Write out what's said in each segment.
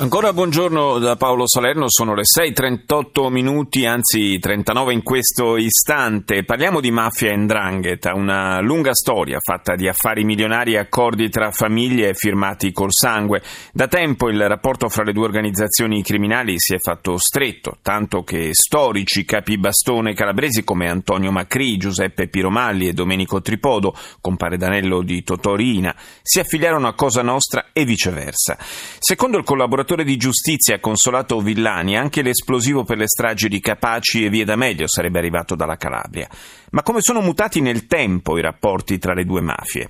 Ancora buongiorno da Paolo Salerno, sono le 6.38 minuti, anzi 39 in questo istante. Parliamo di mafia e ndrangheta, una lunga storia fatta di affari milionari e accordi tra famiglie firmati col sangue. Da tempo il rapporto fra le due organizzazioni criminali si è fatto stretto, tanto che storici capi bastone calabresi come Antonio Macri, Giuseppe Piromalli e Domenico Tripodo, compare Danello di Totorina, si affiliarono a Cosa Nostra e viceversa. Secondo il collaboratore procuratore di giustizia Consolato Villani, anche l'esplosivo per le stragi di Capaci e Via D'Amelio sarebbe arrivato dalla Calabria. Ma come sono mutati nel tempo i rapporti tra le due mafie?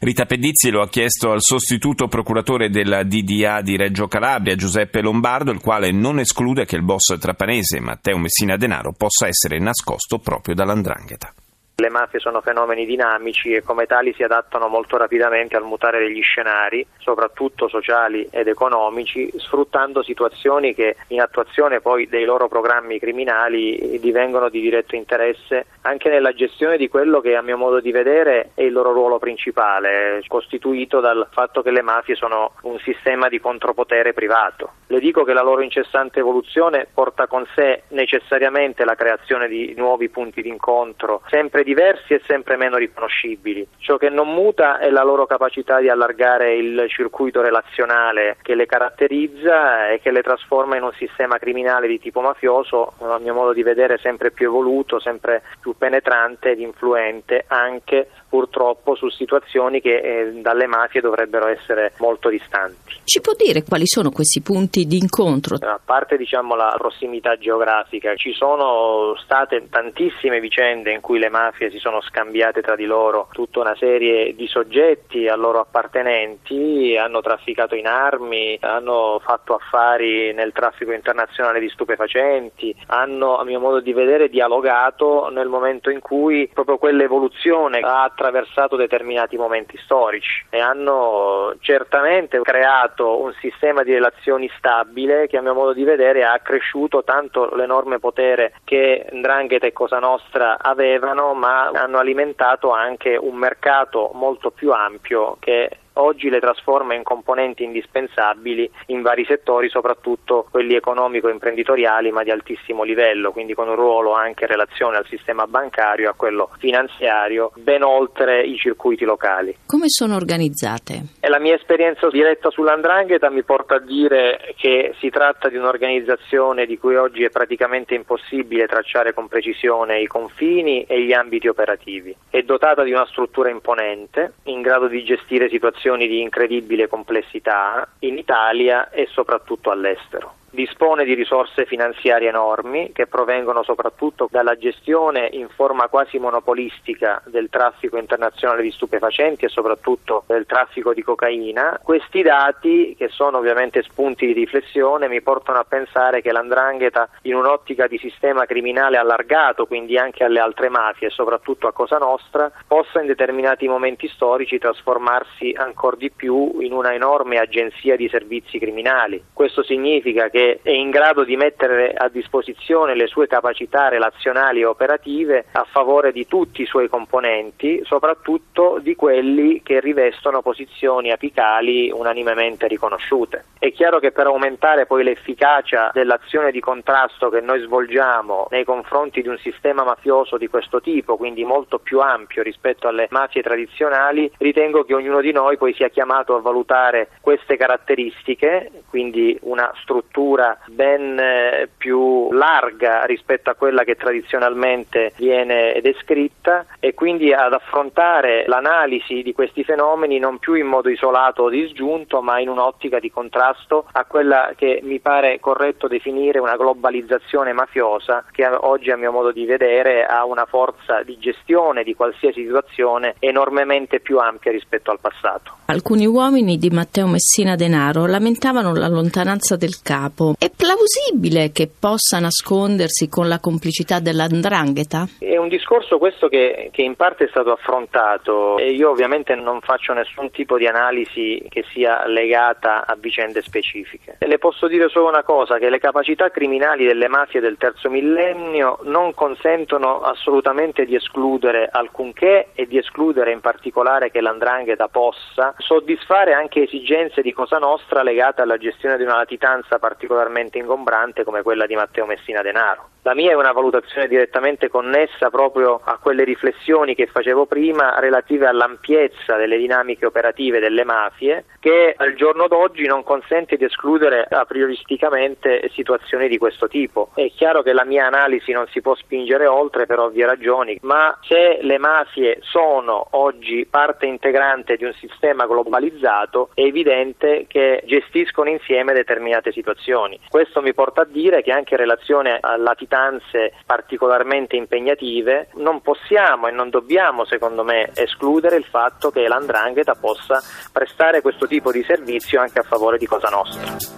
Rita Pedizzi lo ha chiesto al sostituto procuratore della DDA di Reggio Calabria, Giuseppe Lombardo, il quale non esclude che il boss trapanese Matteo Messina Denaro possa essere nascosto proprio dall'andrangheta. Le mafie sono fenomeni dinamici e come tali si adattano molto rapidamente al mutare degli scenari, soprattutto sociali ed economici, sfruttando situazioni che in attuazione poi dei loro programmi criminali divengono di diretto interesse anche nella gestione di quello che a mio modo di vedere è il loro ruolo principale, costituito dal fatto che le mafie sono un sistema di contropotere privato. Le dico che la loro incessante evoluzione porta con sé necessariamente la creazione di nuovi punti d'incontro, sempre diversi e sempre meno riconoscibili. Ciò che non muta è la loro capacità di allargare il circuito relazionale che le caratterizza e che le trasforma in un sistema criminale di tipo mafioso, a mio modo di vedere, sempre più evoluto, sempre più penetrante ed influente anche purtroppo su situazioni che eh, dalle mafie dovrebbero essere molto distanti. Ci può dire quali sono questi punti di incontro? A parte diciamo, la prossimità geografica, ci sono state tantissime vicende in cui le mafie si sono scambiate tra di loro tutta una serie di soggetti a loro appartenenti, hanno trafficato in armi, hanno fatto affari nel traffico internazionale di stupefacenti, hanno a mio modo di vedere dialogato nel momento in cui proprio quell'evoluzione ha attraversato determinati momenti storici e hanno certamente creato un sistema di relazioni stabile che a mio modo di vedere ha accresciuto tanto l'enorme potere che Ndrangheta e Cosa Nostra avevano, ma hanno alimentato anche un mercato molto più ampio che oggi le trasforma in componenti indispensabili in vari settori, soprattutto quelli economico-imprenditoriali, ma di altissimo livello, quindi con un ruolo anche in relazione al sistema bancario e a quello finanziario, ben oltre i circuiti locali. Come sono organizzate? E la mia esperienza diretta sull'andrangheta mi porta a dire che si tratta di un'organizzazione di cui oggi è praticamente impossibile tracciare con precisione i confini e gli ambiti operativi. È dotata di una struttura imponente, in grado di gestire situazioni situazioni di incredibile complessità in Italia e soprattutto all'estero dispone di risorse finanziarie enormi che provengono soprattutto dalla gestione in forma quasi monopolistica del traffico internazionale di stupefacenti e soprattutto del traffico di cocaina. Questi dati, che sono ovviamente spunti di riflessione, mi portano a pensare che l'andrangheta in un'ottica di sistema criminale allargato, quindi anche alle altre mafie e soprattutto a Cosa Nostra, possa in determinati momenti storici trasformarsi ancora di più in una enorme agenzia di servizi criminali. Questo significa che che è in grado di mettere a disposizione le sue capacità relazionali e operative a favore di tutti i suoi componenti, soprattutto di quelli che rivestono posizioni apicali unanimemente riconosciute. È chiaro che per aumentare poi l'efficacia dell'azione di contrasto che noi svolgiamo nei confronti di un sistema mafioso di questo tipo, quindi molto più ampio rispetto alle mafie tradizionali, ritengo che ognuno di noi poi sia chiamato a valutare queste caratteristiche, quindi una struttura struttura ben eh, più larga rispetto a quella che tradizionalmente viene descritta e quindi ad affrontare l'analisi di questi fenomeni non più in modo isolato o disgiunto ma in un'ottica di contrasto a quella che mi pare corretto definire una globalizzazione mafiosa che oggi a mio modo di vedere ha una forza di gestione di qualsiasi situazione enormemente più ampia rispetto al passato. Alcuni uomini di Matteo Messina Denaro lamentavano la lontananza del capo e plausibile che possa nascondersi con la complicità dell'andrangheta? È un discorso questo che, che, in parte è stato affrontato e io ovviamente non faccio nessun tipo di analisi che sia legata a vicende specifiche. Le posso dire solo una cosa, che le capacità criminali delle mafie del terzo millennio non consentono assolutamente di escludere alcunché e di escludere in particolare che l'andrangheta possa soddisfare anche esigenze di Cosa Nostra legate alla gestione di una latitanza particolarmente ingombrante come quella di Matteo Messina Denaro. La mia è una valutazione direttamente connessa proprio a quelle riflessioni che facevo prima relative all'ampiezza delle dinamiche operative delle mafie che al giorno d'oggi non consente di escludere a prioristicamente situazioni di questo tipo. È chiaro che la mia analisi non si può spingere oltre per ovvie ragioni, ma se le mafie sono oggi parte integrante di un sistema globalizzato è evidente che gestiscono insieme determinate situazioni. Questo mi porta a dire che anche in relazione titolarità istanze particolarmente impegnative, non possiamo e non dobbiamo, secondo me, escludere il fatto che l'andrangheta possa prestare questo tipo di servizio anche a favore di Cosa Nostra.